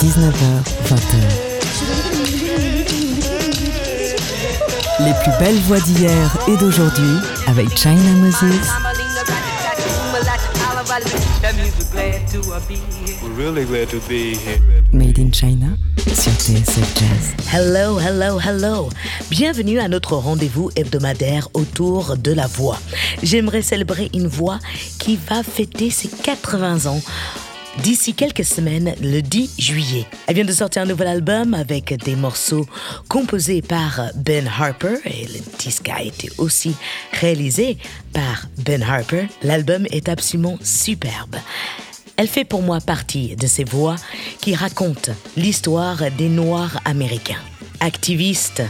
19h, 20h. Les plus belles voix d'hier et d'aujourd'hui avec China Moses. Made in China Jazz. Hello, hello, hello. Bienvenue à notre rendez-vous hebdomadaire autour de la voix. J'aimerais célébrer une voix qui va fêter ses 80 ans d'ici quelques semaines, le 10 juillet. Elle vient de sortir un nouvel album avec des morceaux composés par Ben Harper et le disque a été aussi réalisé par Ben Harper. L'album est absolument superbe. Elle fait pour moi partie de ces voix qui racontent l'histoire des Noirs américains. Activiste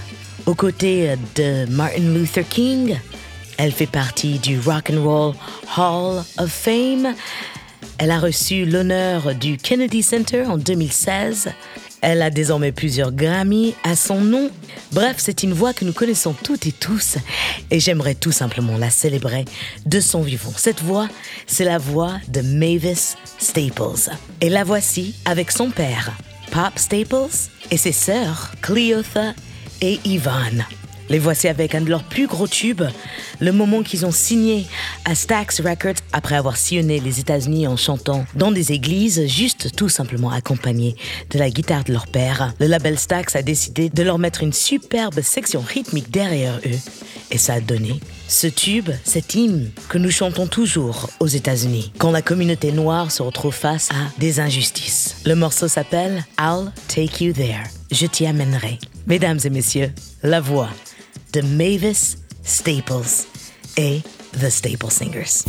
aux côtés de Martin Luther King, elle fait partie du Rock and Roll Hall of Fame. Elle a reçu l'honneur du Kennedy Center en 2016. Elle a désormais plusieurs Grammy à son nom. Bref, c'est une voix que nous connaissons toutes et tous et j'aimerais tout simplement la célébrer de son vivant. Cette voix, c'est la voix de Mavis Staples. Et la voici avec son père, Pop Staples, et ses sœurs, Cleotha et Yvonne. Les voici avec un de leurs plus gros tubes, le moment qu'ils ont signé à Stax Records après avoir sillonné les États-Unis en chantant dans des églises, juste tout simplement accompagnés de la guitare de leur père. Le label Stax a décidé de leur mettre une superbe section rythmique derrière eux. Et ça a donné ce tube, cet hymne que nous chantons toujours aux États-Unis quand la communauté noire se retrouve face à des injustices. Le morceau s'appelle I'll Take You There. Je t'y amènerai. Mesdames et messieurs, la voix de Mavis Staples et The Staple Singers.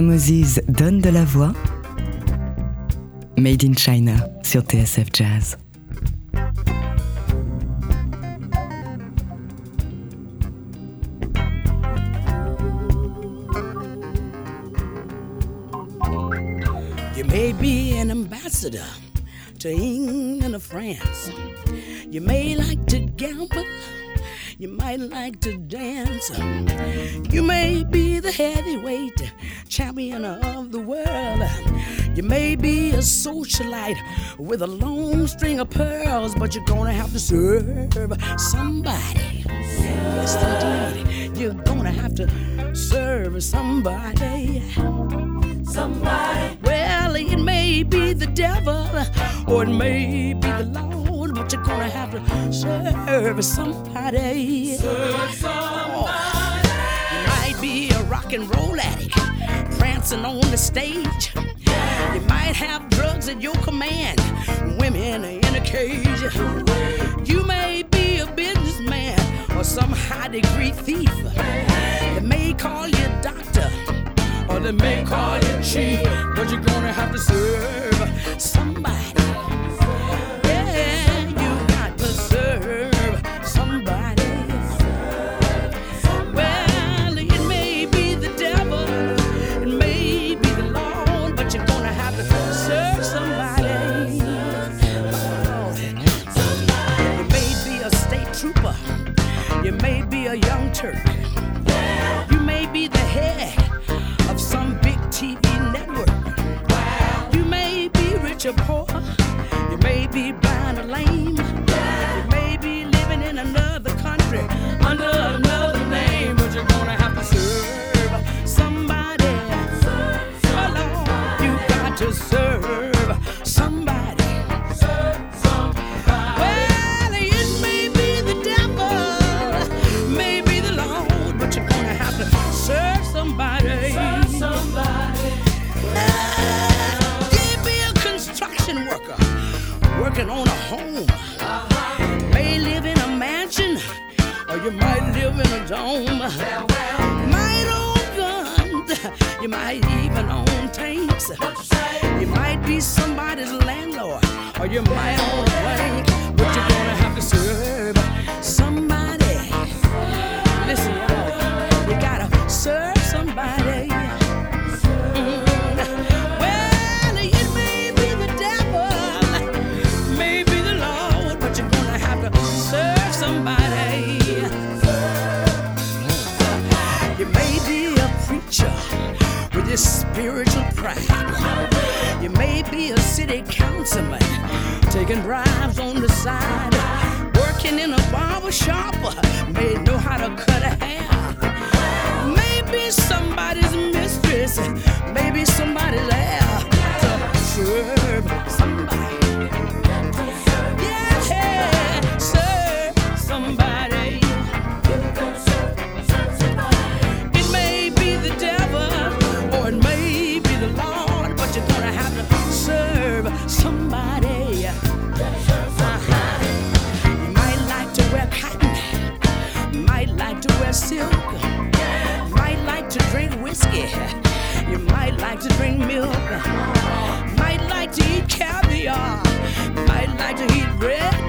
China donne de la voix. Made in China sur TSF Jazz. With a long string of pearls, but you're gonna have to serve somebody. Yes, indeed. You're gonna have to serve somebody. Somebody. Well, it may be the devil or it may be the Lord, but you're gonna have to serve somebody. Serve somebody. Oh, you might be a rock and roll addict prancing on the stage. You might have drugs at your command, women in a cage. You may be a businessman or some high degree thief. They may call you doctor or they may call you chief, but you're gonna have to serve somebody. Working on a home. May live in a mansion, or you might live in a dome. Might own guns, you might even own tanks. You might be somebody's landlord, or you might own a bank, spiritual pride. You may be a city councilman taking bribes on the side. Working in a barber shop, may know how to like to drink milk, might like to eat caviar, might like to eat bread.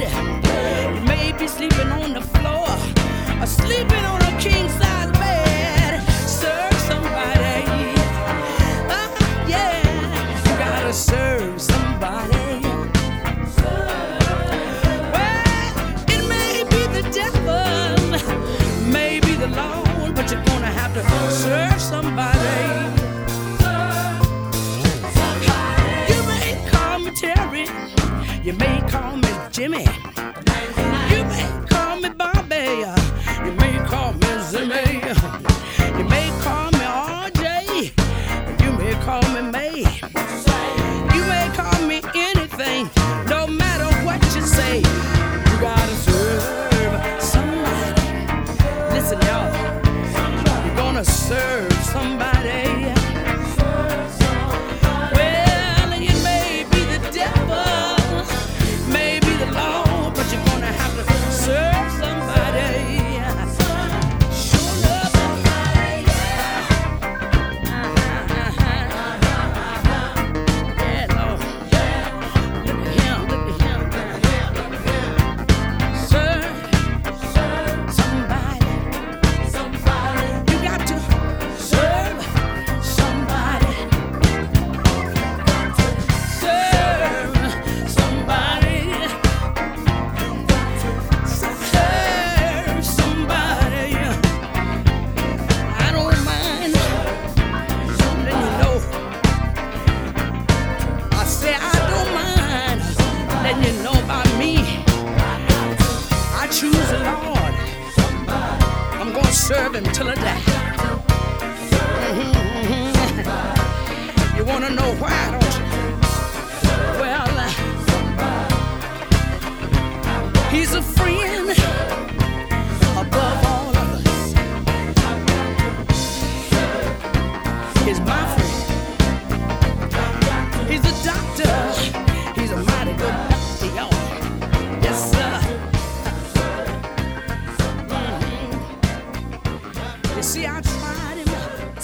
a free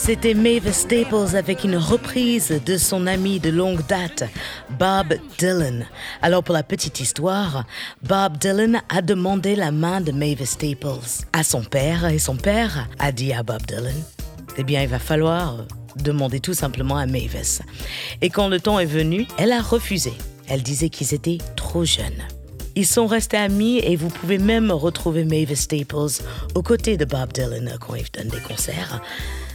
C'était Mavis Staples avec une reprise de son ami de longue date, Bob Dylan. Alors pour la petite histoire, Bob Dylan a demandé la main de Mavis Staples à son père et son père a dit à Bob Dylan, eh bien il va falloir demander tout simplement à Mavis. Et quand le temps est venu, elle a refusé. Elle disait qu'ils étaient trop jeunes. Ils sont restés amis et vous pouvez même retrouver Mavis Staples aux côtés de Bob Dylan quand il donne des concerts.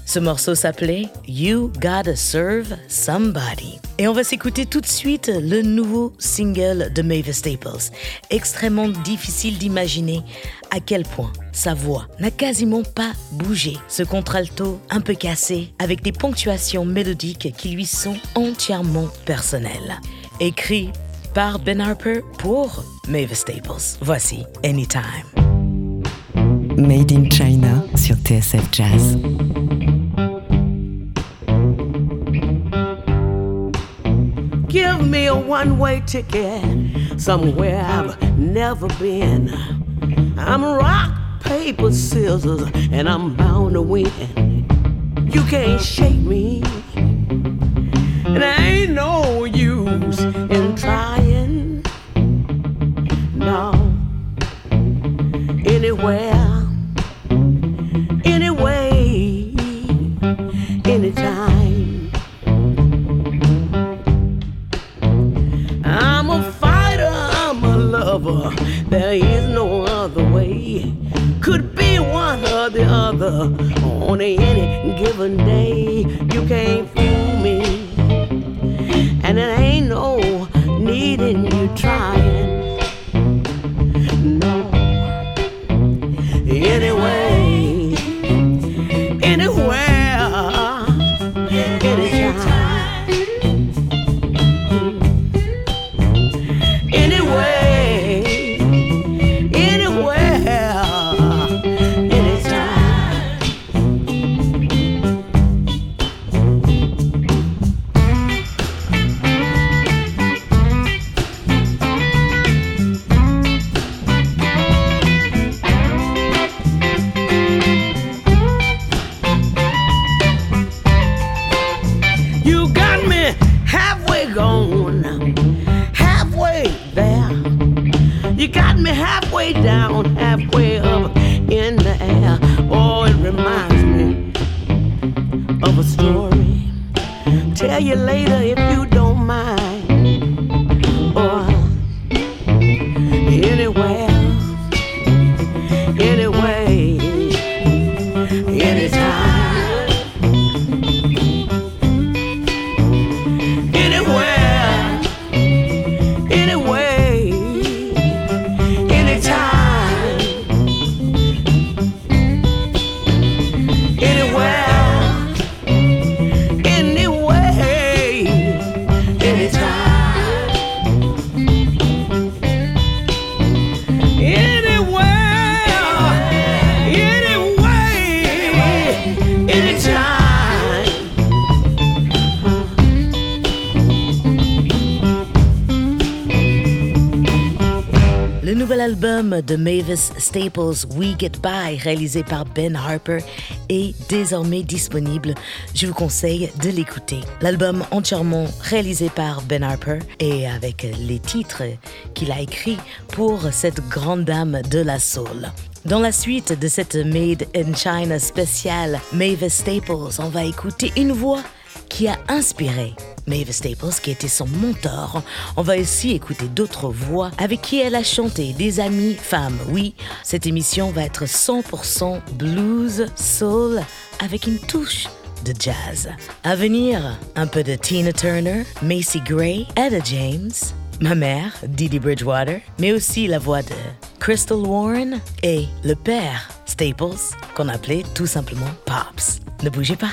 Ce morceau s'appelait You Gotta Serve Somebody. Et on va s'écouter tout de suite le nouveau single de Mavis Staples. Extrêmement difficile d'imaginer à quel point sa voix n'a quasiment pas bougé. Ce contralto un peu cassé avec des ponctuations mélodiques qui lui sont entièrement personnelles. Écrit par Ben Harper pour Mavis Staples. Voici Anytime. Made in China sur TSF Jazz. Give me a one way ticket somewhere I've never been. I'm rock, paper, scissors, and I'm bound to win. You can't shake me, and I ain't no use in trying. De Mavis Staples, We Get By, réalisé par Ben Harper, est désormais disponible. Je vous conseille de l'écouter. L'album entièrement réalisé par Ben Harper et avec les titres qu'il a écrits pour cette grande dame de la soul. Dans la suite de cette Made in China spéciale Mavis Staples, on va écouter une voix qui a inspiré Mavis Staples, qui était son mentor. On va aussi écouter d'autres voix avec qui elle a chanté, des amies femmes. Oui, cette émission va être 100% blues, soul, avec une touche de jazz. À venir, un peu de Tina Turner, Macy Gray, Etta James, ma mère, Didi Bridgewater, mais aussi la voix de Crystal Warren et le père Staples, qu'on appelait tout simplement Pops. Ne bougez pas.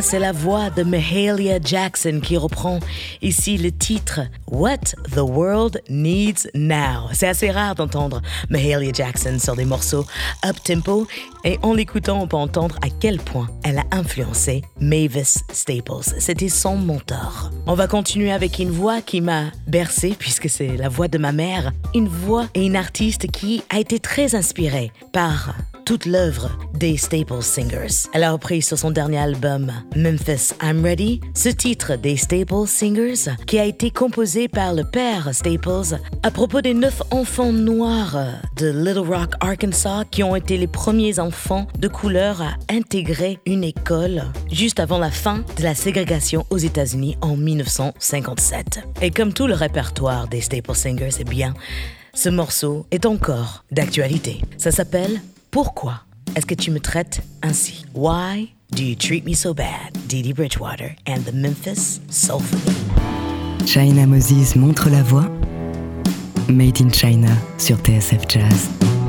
C'est la voix de Mahalia Jackson qui reprend ici le titre What the World Needs Now. C'est assez rare d'entendre Mahalia Jackson sur des morceaux up-tempo et en l'écoutant, on peut entendre à quel point elle a influencé Mavis Staples. C'était son mentor. On va continuer avec une voix qui m'a bercée puisque c'est la voix de ma mère. Une voix et une artiste qui a été très inspirée par toute l'œuvre des Staples Singers. Elle a repris sur son dernier album Memphis I'm Ready ce titre des Staples Singers qui a été composé par le père Staples à propos des neuf enfants noirs de Little Rock, Arkansas qui ont été les premiers enfants de couleur à intégrer une école juste avant la fin de la ségrégation aux États-Unis en 1957. Et comme tout le répertoire des Staples Singers, eh bien, ce morceau est encore d'actualité. Ça s'appelle Pourquoi est-ce que tu me traites ainsi? Why do you treat me so bad? Didi Bridgewater and the Memphis Soulfully. China Moses montre la voie. Made in China sur TSF Jazz.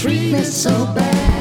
treat me so bad.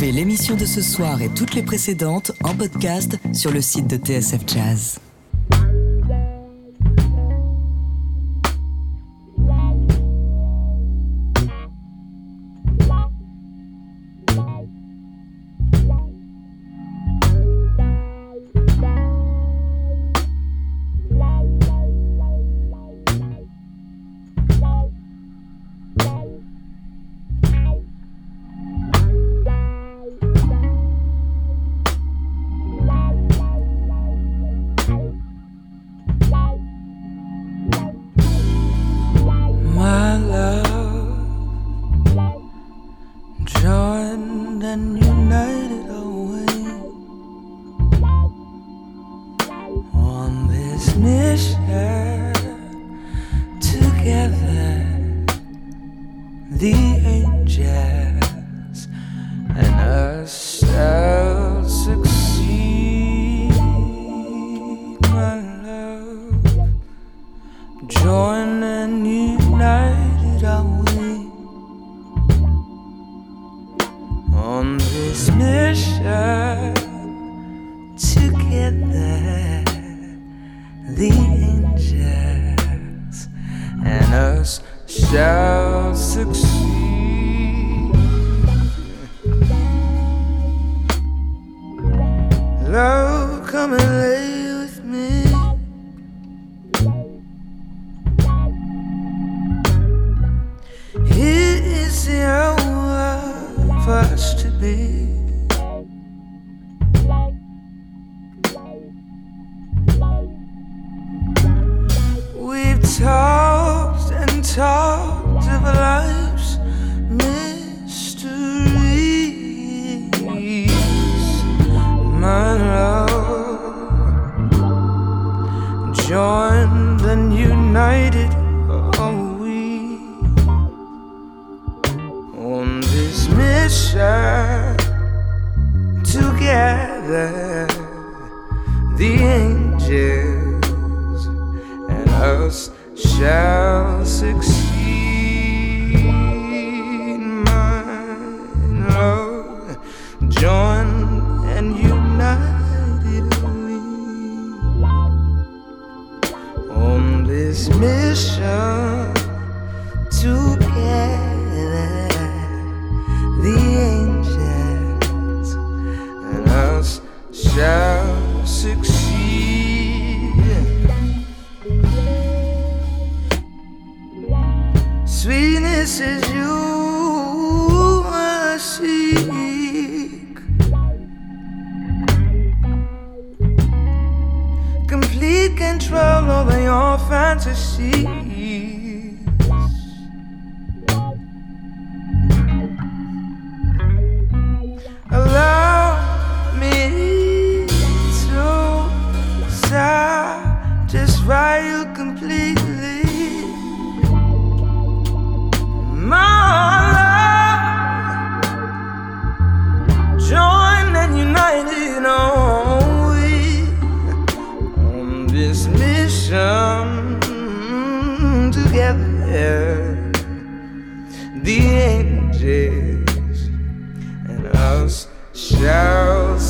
L'émission de ce soir et toutes les précédentes en podcast sur le site de TSF Jazz. Monroe joined and united are we on this mission together?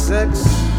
sex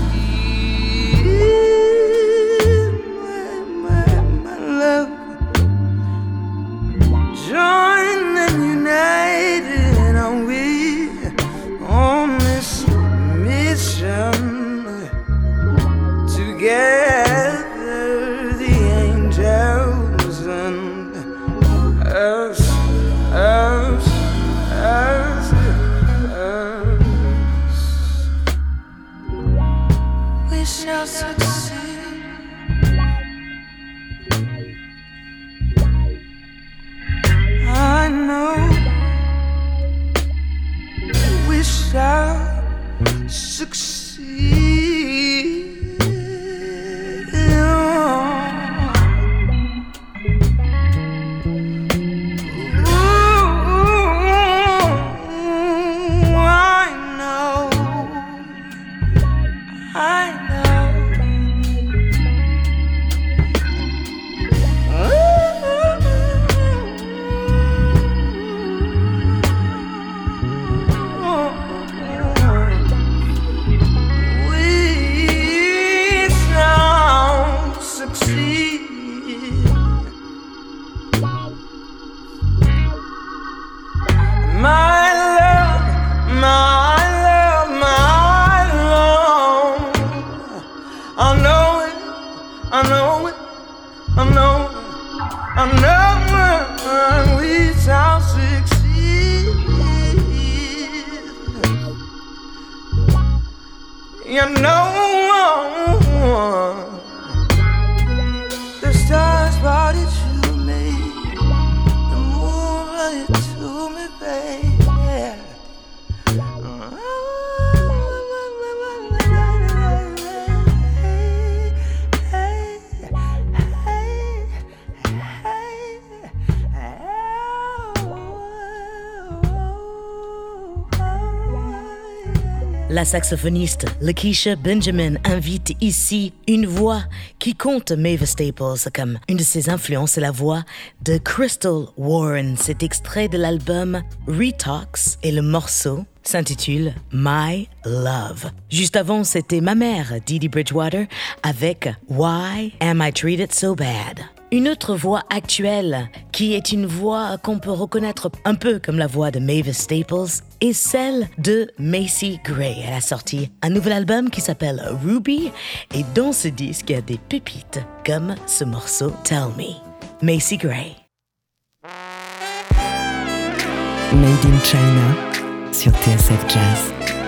you know. La saxophoniste Lakeisha Benjamin invite ici une voix qui compte Mavis Staples comme une de ses influences, la voix de Crystal Warren. Cet extrait de l'album Retox et le morceau s'intitule My Love. Juste avant, c'était ma mère, Didi Bridgewater, avec Why Am I Treated So Bad? Une autre voix actuelle, qui est une voix qu'on peut reconnaître un peu comme la voix de Mavis Staples, est celle de Macy Gray. Elle a sorti un nouvel album qui s'appelle Ruby, et dans ce disque, il y a des pépites, comme ce morceau Tell Me. Macy Gray. Made in China sur TSF Jazz.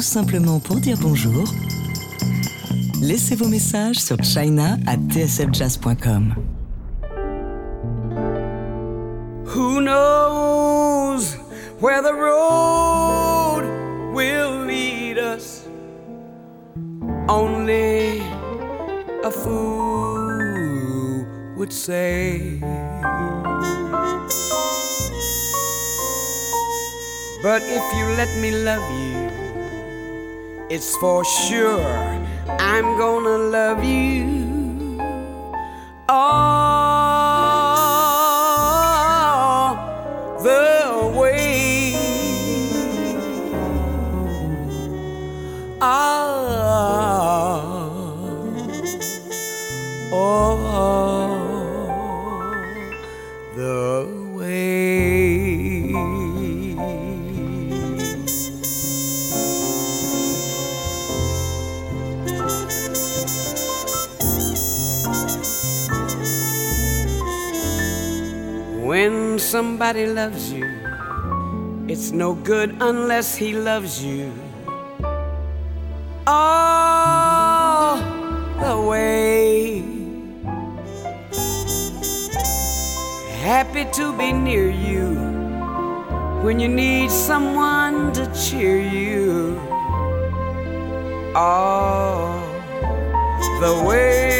tout simplement pour dire bonjour, laissez vos messages sur china at tsfjazz.com. Who knows where the road will lead us? Only a fool would say. But if you let me love you, It's for sure I'm gonna love you. Nobody loves you. It's no good unless he loves you. All the way. Happy to be near you when you need someone to cheer you. All the way.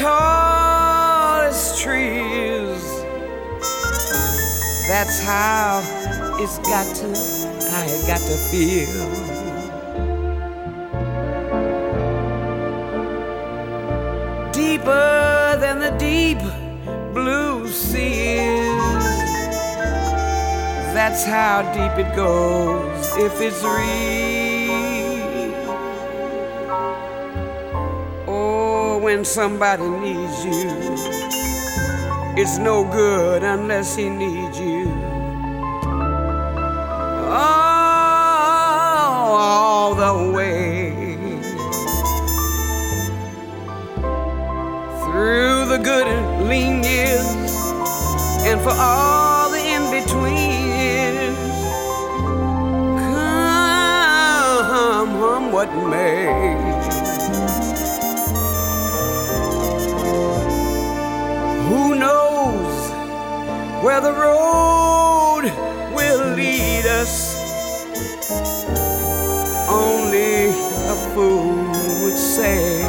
Tallest trees. That's how it's got to, I got to feel. Deeper than the deep blue sea is. That's how deep it goes if it's real. Somebody needs you, it's no good unless he needs you. Oh, all the way. Through the good and lean years, and for all the in between years. Come, what may. Where the road will lead us? Only a fool would say.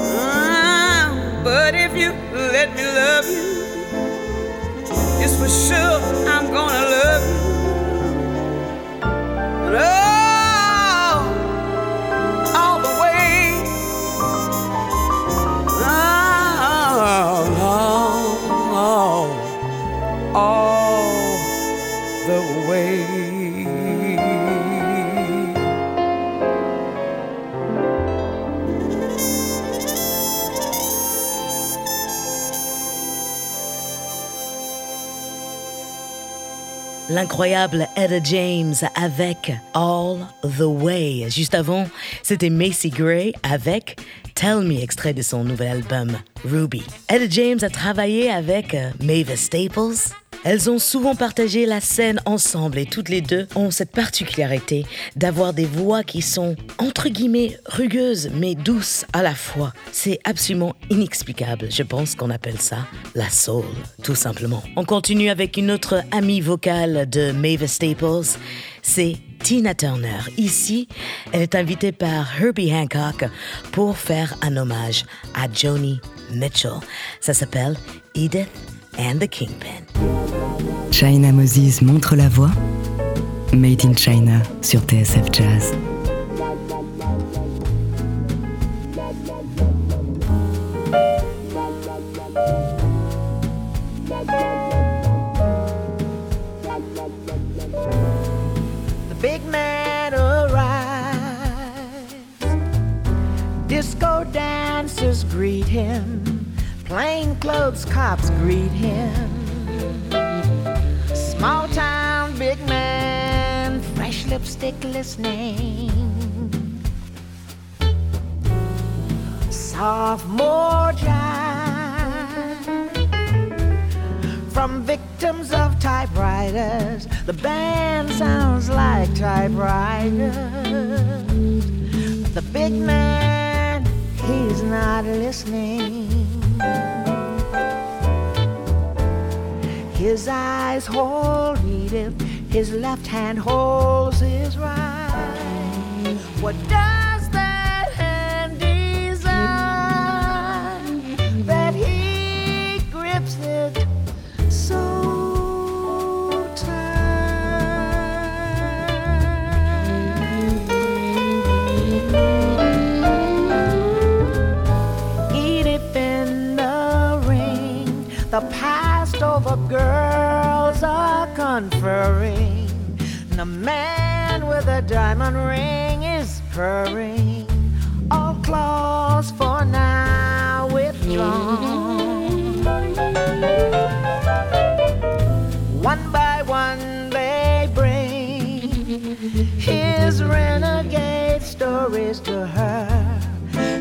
Ah, But if you let me love you, it's for sure L'incroyable Etta James avec All the Way. Juste avant, c'était Macy Gray avec Tell Me, extrait de son nouvel album Ruby. Etta James a travaillé avec euh, Mavis Staples. Elles ont souvent partagé la scène ensemble et toutes les deux ont cette particularité d'avoir des voix qui sont entre guillemets rugueuses mais douces à la fois. C'est absolument inexplicable. Je pense qu'on appelle ça la soul, tout simplement. On continue avec une autre amie vocale de Mavis Staples. C'est Tina Turner. Ici, elle est invitée par Herbie Hancock pour faire un hommage à Joni Mitchell. Ça s'appelle Edith and the Kingpin. China Moses montre la voix. Made in China sur TSF Jazz. Plainclothes cops greet him. Small town big man, fresh lipstick listening. Sophomore jive from victims of typewriters. The band sounds like typewriters. The big man, he's not listening. His eyes hold Edith, his left hand holds his right. What does over girls are conferring, and a man with a diamond ring is purring. All claws for now withdrawn. One by one they bring his renegade stories to her,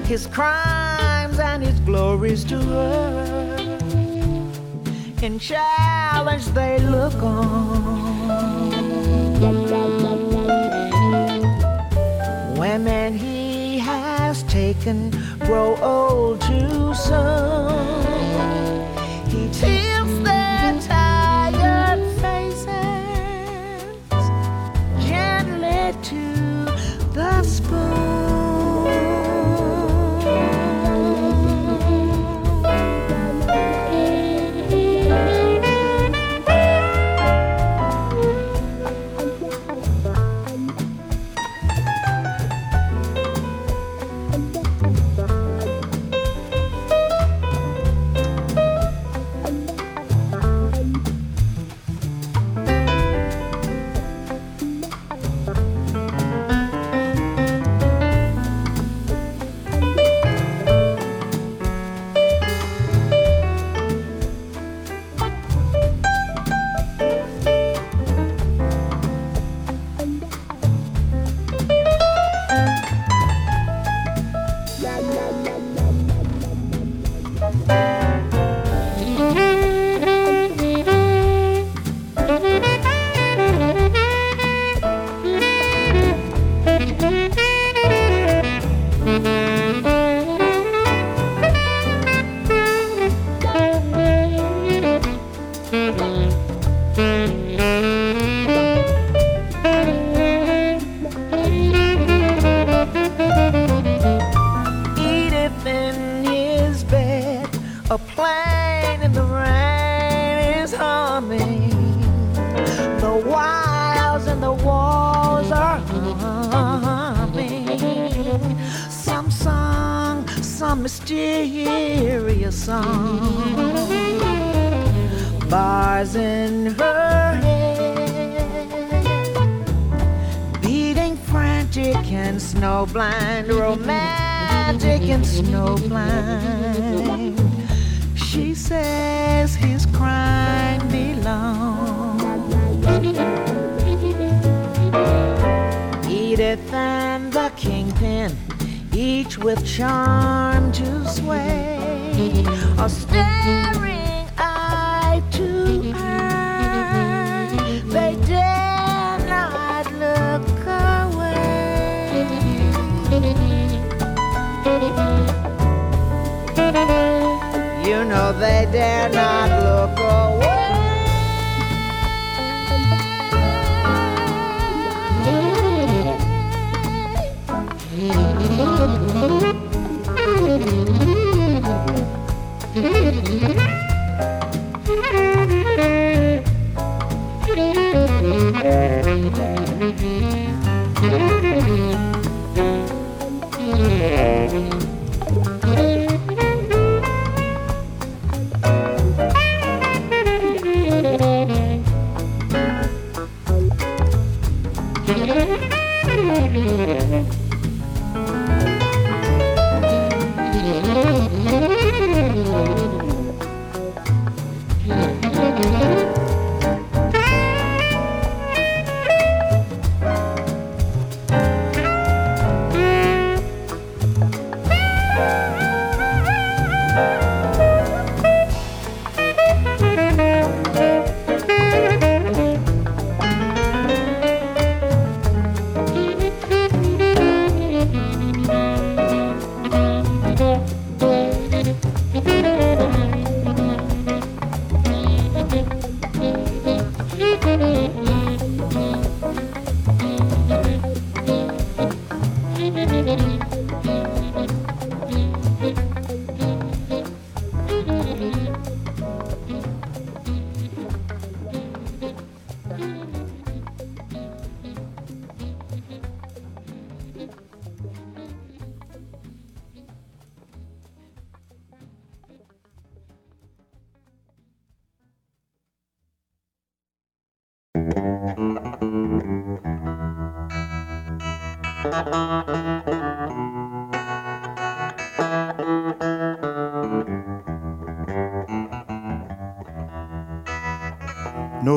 his crimes and his glories to her in challenge they look on. Women he has taken grow old too soon.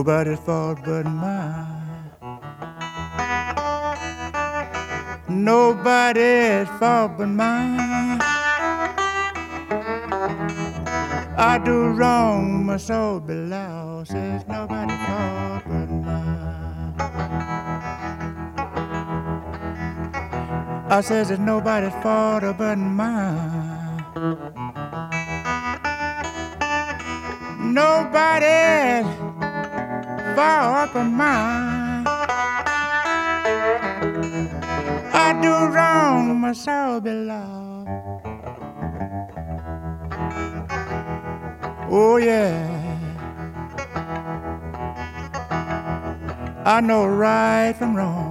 nobody's fault but mine. Nobody's fault but mine. I do wrong, my soul be lost. It's nobody's fault but mine. I says it's nobody's fault but mine. Nobody fault but mine. I do wrong, my soul be lost. Oh yeah. I know right from wrong.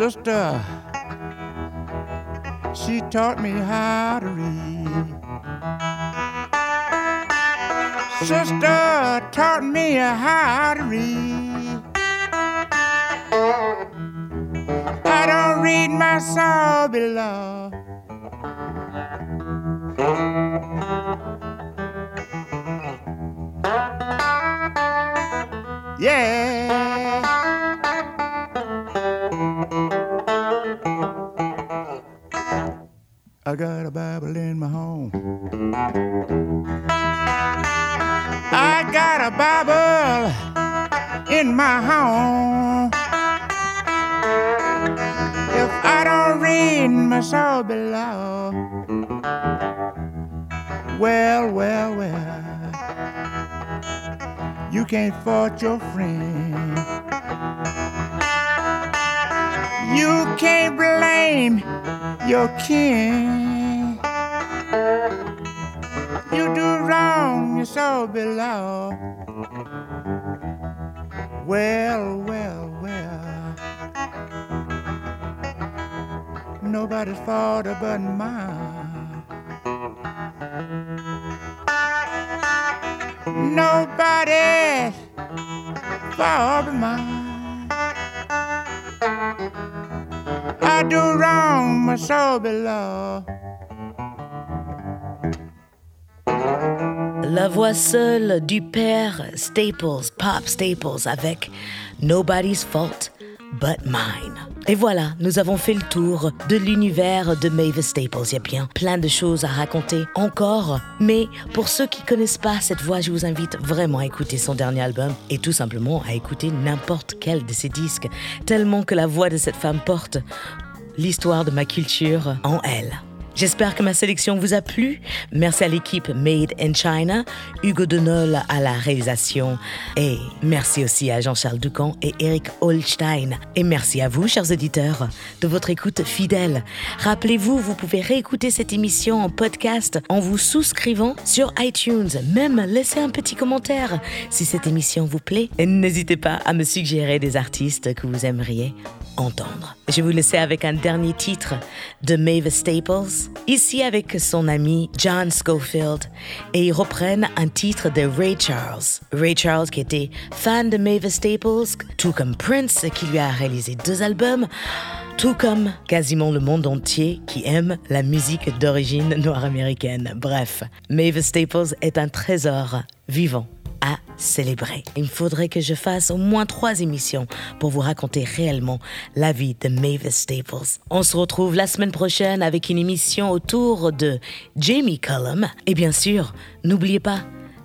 Sister, she taught me how to read. Sister taught me how to read. I don't read my soul below. Bible in my home. If I don't read my soul below, well, well, well, you can't fault your friend. You can't blame your king. You do wrong, your soul below. Well, well, well. Nobody's fault but mine. Nobody's fault but mine. I do wrong, my soul below. La voix seule du père Staples, Pop Staples, avec Nobody's Fault But Mine. Et voilà, nous avons fait le tour de l'univers de Mavis Staples. Il y a bien plein de choses à raconter encore, mais pour ceux qui connaissent pas cette voix, je vous invite vraiment à écouter son dernier album et tout simplement à écouter n'importe quel de ses disques, tellement que la voix de cette femme porte l'histoire de ma culture en elle. J'espère que ma sélection vous a plu. Merci à l'équipe Made in China, Hugo Denol à la réalisation et merci aussi à Jean-Charles Ducamp et Eric Holstein. Et merci à vous, chers auditeurs, de votre écoute fidèle. Rappelez-vous, vous pouvez réécouter cette émission en podcast en vous souscrivant sur iTunes. Même laissez un petit commentaire si cette émission vous plaît. Et n'hésitez pas à me suggérer des artistes que vous aimeriez entendre. Je vais vous laisser avec un dernier titre de Mavis Staples, ici avec son ami John Schofield, et ils reprennent un titre de Ray Charles. Ray Charles qui était fan de Mavis Staples, tout comme Prince qui lui a réalisé deux albums, tout comme quasiment le monde entier qui aime la musique d'origine noire américaine. Bref, Mavis Staples est un trésor vivant à célébrer. Il me faudrait que je fasse au moins trois émissions pour vous raconter réellement la vie de Mavis Staples. On se retrouve la semaine prochaine avec une émission autour de Jamie Cullum. Et bien sûr, n'oubliez pas,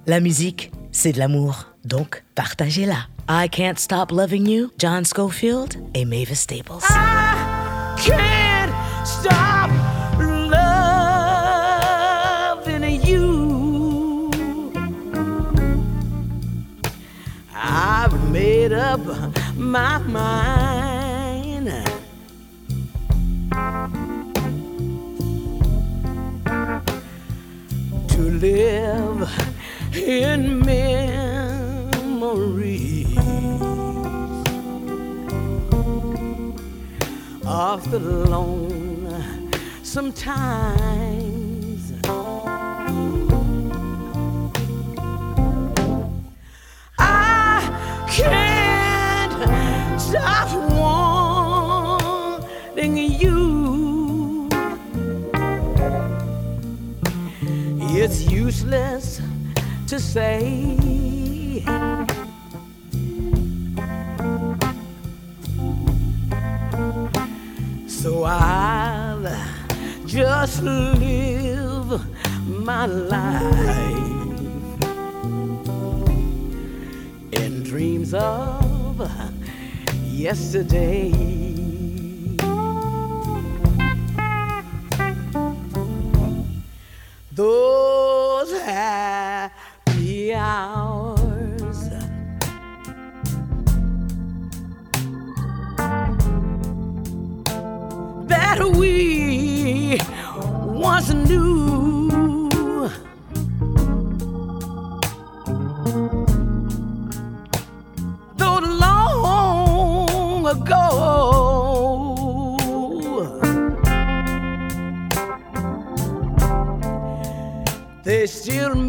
la musique, c'est de l'amour. Donc, partagez-la. I Can't Stop Loving You, John Schofield et Mavis Staples. can't stop made up my mind. To live in memories of the lonesome sometimes. I can't stop wanting you. It's useless to say. So I'll just live my life. in dreams of yesterday. Those happy hours. That we once knew. till